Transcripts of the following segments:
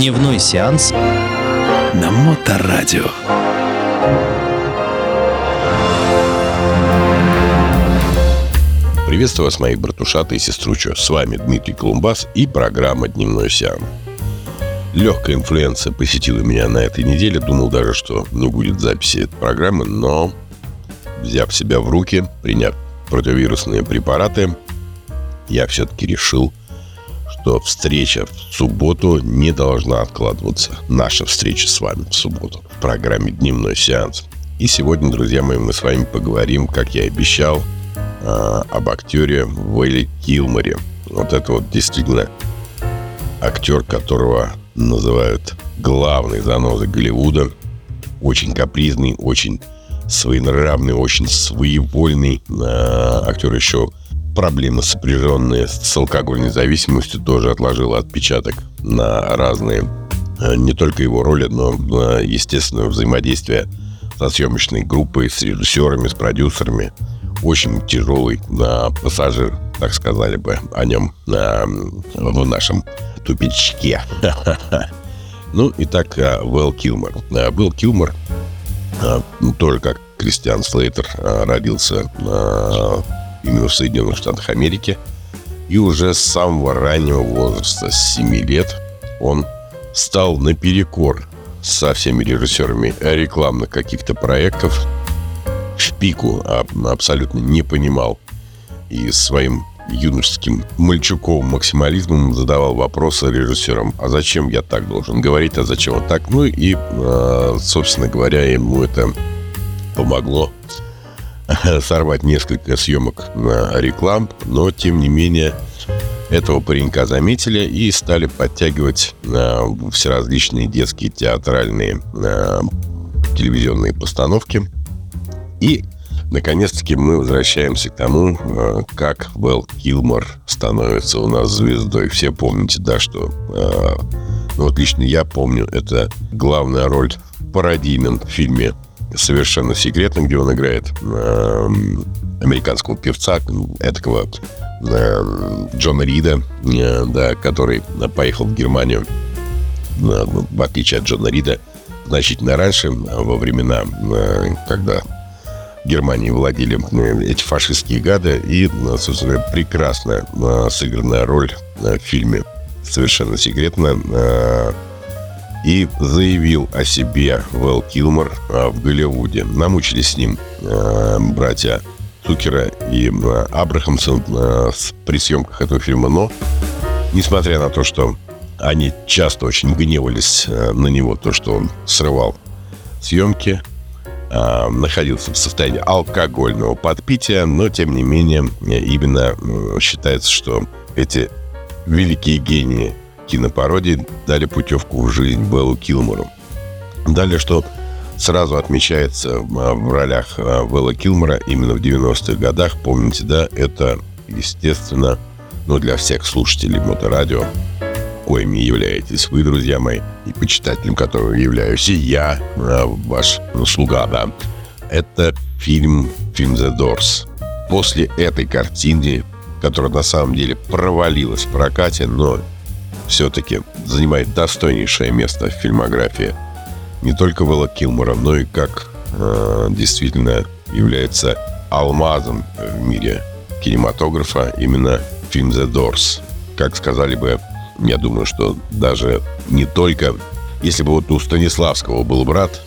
Дневной сеанс на Моторадио. Приветствую вас, мои братушаты и сестручо. С вами Дмитрий Колумбас и программа «Дневной сеанс». Легкая инфлюенция посетила меня на этой неделе. Думал даже, что не будет записи этой программы, но, взяв себя в руки, приняв противовирусные препараты, я все-таки решил, что встреча в субботу не должна откладываться. Наша встреча с вами в субботу в программе «Дневной сеанс». И сегодня, друзья мои, мы с вами поговорим, как я и обещал, э, об актере Вэлли Килморе. Вот это вот действительно актер, которого называют главной занозой Голливуда. Очень капризный, очень своенравный, очень своевольный. Э, актер еще проблемы, сопряженные с алкогольной зависимостью, тоже отложил отпечаток на разные, э, не только его роли, но, э, естественно, взаимодействие со съемочной группой, с режиссерами, с продюсерами – очень тяжелый э, пассажир, так сказали бы о нем э, в нашем тупичке. Ну, и так, Вэл Килмор. Вэл Килмор, ну, тоже как Кристиан Слейтер, родился именно в Соединенных Штатах Америки. И уже с самого раннего возраста, с 7 лет, он стал наперекор со всеми режиссерами рекламных каких-то проектов, в пику абсолютно не понимал. И своим юношеским мальчуковым максимализмом задавал вопросы режиссерам, а зачем я так должен говорить, а зачем вот так. Ну и, а, собственно говоря, ему это помогло сорвать несколько съемок на реклам, но, тем не менее, этого паренька заметили и стали подтягивать э, все различные детские театральные э, телевизионные постановки – и, наконец-таки, мы возвращаемся к тому, э, как Вэл Килмор становится у нас звездой. Все помните, да, что... Э, ну, вот лично я помню, это главная роль в пародийном фильме «Совершенно секретно», где он играет э, американского певца, этакого Джона Рида, да, который поехал в Германию, в отличие от Джона Рида, значительно раньше, во времена, когда Германии владели э, эти фашистские гады. И, э, собственно говоря, прекрасная э, сыгранная роль в фильме совершенно секретно. И заявил о себе Вэл Килмор в Голливуде. Намучились с ним братья Цукера и Абрахамсон при съемках этого фильма. Но, несмотря на то, что они часто очень гневались на него, то, что он срывал съемки, э, находился в состоянии алкогольного подпития, но тем не менее именно э, считается, что эти великие гении кинопародии дали путевку в жизнь Беллу Килмору. Далее, что сразу отмечается в ролях Белла Килмора именно в 90-х годах, помните, да, это, естественно, ну, для всех слушателей моторадио, коими являетесь вы, друзья мои, и почитателем которого являюсь и я, а, ваш слуга, да. Это фильм, фильм The Doors. После этой картины, которая на самом деле провалилась в прокате, но все-таки занимает достойнейшее место в фильмографии не только Вэлла Килмора, но и как э, действительно является алмазом в мире кинематографа именно фильм The Doors. Как сказали бы я думаю, что даже не только... Если бы вот у Станиславского был брат,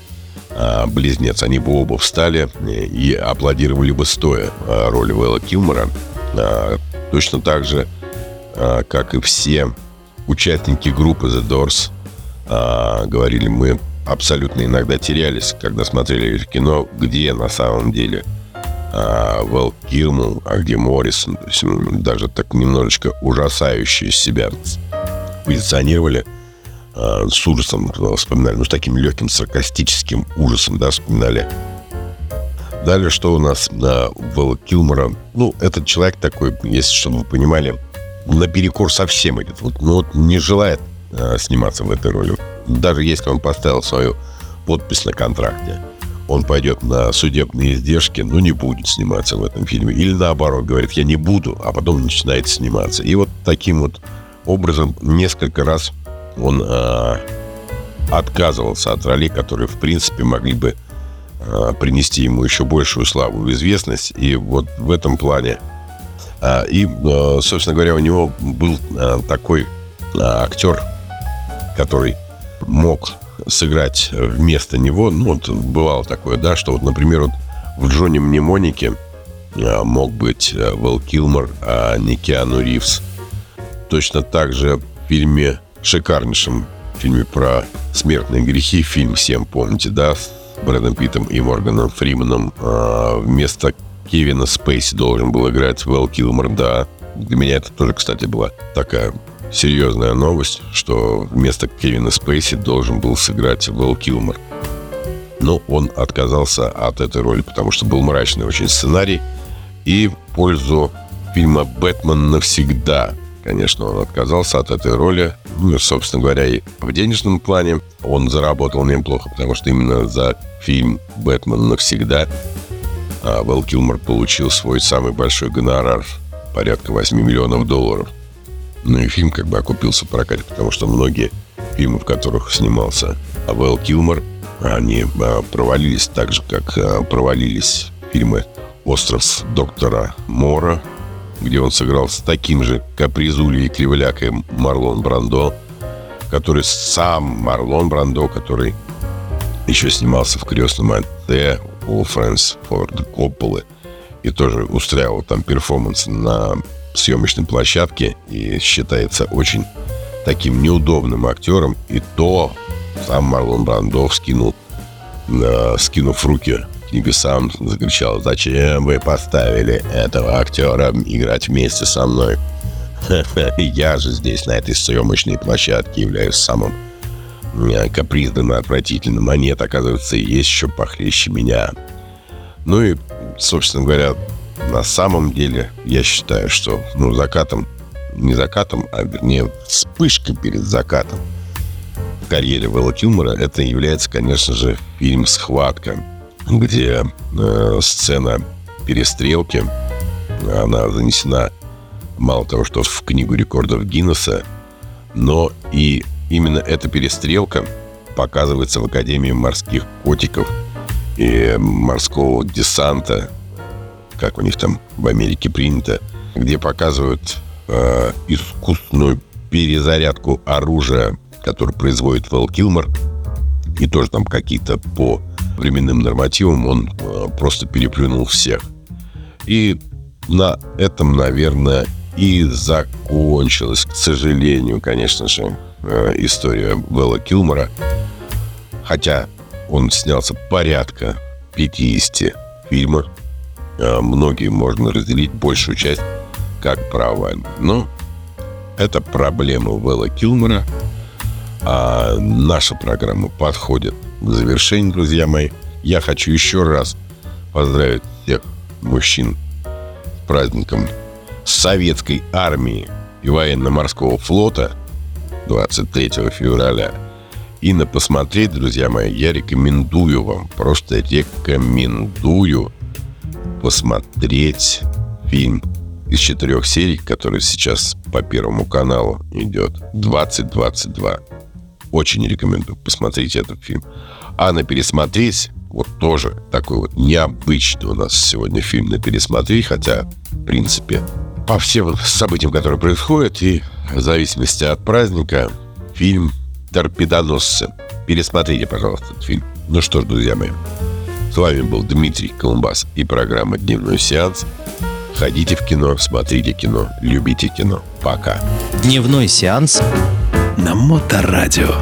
а, близнец, они бы оба встали и аплодировали бы стоя а, роли Вэлла Килмора. А, точно так же, как и все участники группы The Doors, говорили, мы абсолютно иногда терялись, когда смотрели кино, где на самом деле Вэл Килмор, а где Моррисон. То есть даже так немножечко ужасающие себя позиционировали э, с ужасом, вспоминали, ну, с таким легким саркастическим ужасом, да, вспоминали. Далее, что у нас да, Вэлла Килмора? Ну, этот человек такой, если чтобы вы понимали, наперекор совсем идет. Вот, ну, вот не желает э, сниматься в этой роли. Даже если он поставил свою подпись на контракте, он пойдет на судебные издержки, но не будет сниматься в этом фильме. Или наоборот, говорит, я не буду, а потом начинает сниматься. И вот таким вот образом несколько раз он э, отказывался от ролей, которые, в принципе, могли бы э, принести ему еще большую славу и известность. И вот в этом плане... Э, и, э, собственно говоря, у него был э, такой э, актер, который мог сыграть вместо него. Ну, вот бывало такое, да, что вот, например, вот в Джонни Мнемонике мог быть Вэл Килмор, а не Киану Ривз. Точно так же в фильме, шикарнейшем фильме про смертные грехи, фильм всем помните, да, с Брэдом Питтом и Морганом Фриманом вместо Кевина Спейси должен был играть Вэл Килмор, да. Для меня это тоже, кстати, была такая серьезная новость, что вместо Кевина Спейси должен был сыграть Вэл Килмор. Но он отказался от этой роли, потому что был мрачный очень сценарий. И в пользу фильма «Бэтмен навсегда» Конечно, он отказался от этой роли. Ну, собственно говоря, и в денежном плане он заработал неплохо, потому что именно за фильм «Бэтмен навсегда» а, Вэл Килмор получил свой самый большой гонорар, порядка 8 миллионов долларов. Ну и фильм как бы окупился в прокате, потому что многие фильмы, в которых снимался Вэл Килмер, они а, провалились так же, как а, провалились фильмы «Остров доктора Мора», где он сыграл с таким же капризулей и кривлякой Марлон Брандо, который сам Марлон Брандо, который еще снимался в «Крестном отце» у Фрэнсис Форда Копполы и тоже устраивал там перформанс на съемочной площадке и считается очень таким неудобным актером. И то сам Марлон Брандо скинул, э, скинув руки небесам закричал, зачем вы поставили этого актера играть вместе со мной? Я же здесь, на этой съемочной площадке, являюсь самым капризным и отвратительным, а нет, оказывается, есть еще похлеще меня. Ну и, собственно говоря, на самом деле, я считаю, что, ну, закатом, не закатом, а вернее, вспышкой перед закатом карьере Вэлла Килмора это является, конечно же, фильм «Схватка», где э, сцена перестрелки, она занесена мало того, что в книгу рекордов Гиннесса, но и именно эта перестрелка показывается в Академии морских котиков и морского десанта, как у них там в Америке принято, где показывают э, искусственную перезарядку оружия, которую производит Вэл Килмор, и тоже там какие-то по временным нормативам он э, просто переплюнул всех. И на этом, наверное, и закончилась, к сожалению, конечно же, э, история Белла Килмора. Хотя он снялся порядка 50 фильмов. Э, многие можно разделить большую часть как права. Но это проблема Белла Килмора. А наша программа подходит к завершению, друзья мои, я хочу еще раз поздравить всех мужчин с праздником советской армии и военно-морского флота 23 февраля. И на посмотреть, друзья мои, я рекомендую вам, просто рекомендую посмотреть фильм из четырех серий, который сейчас по Первому каналу идет, 2022. Очень рекомендую посмотреть этот фильм. А на пересмотреть, вот тоже такой вот необычный у нас сегодня фильм на пересмотреть, хотя, в принципе, по всем событиям, которые происходят, и в зависимости от праздника, фильм «Торпедоносцы». Пересмотрите, пожалуйста, этот фильм. Ну что ж, друзья мои, с вами был Дмитрий Колумбас и программа «Дневной сеанс». Ходите в кино, смотрите кино, любите кино. Пока. Дневной сеанс На Моторадио.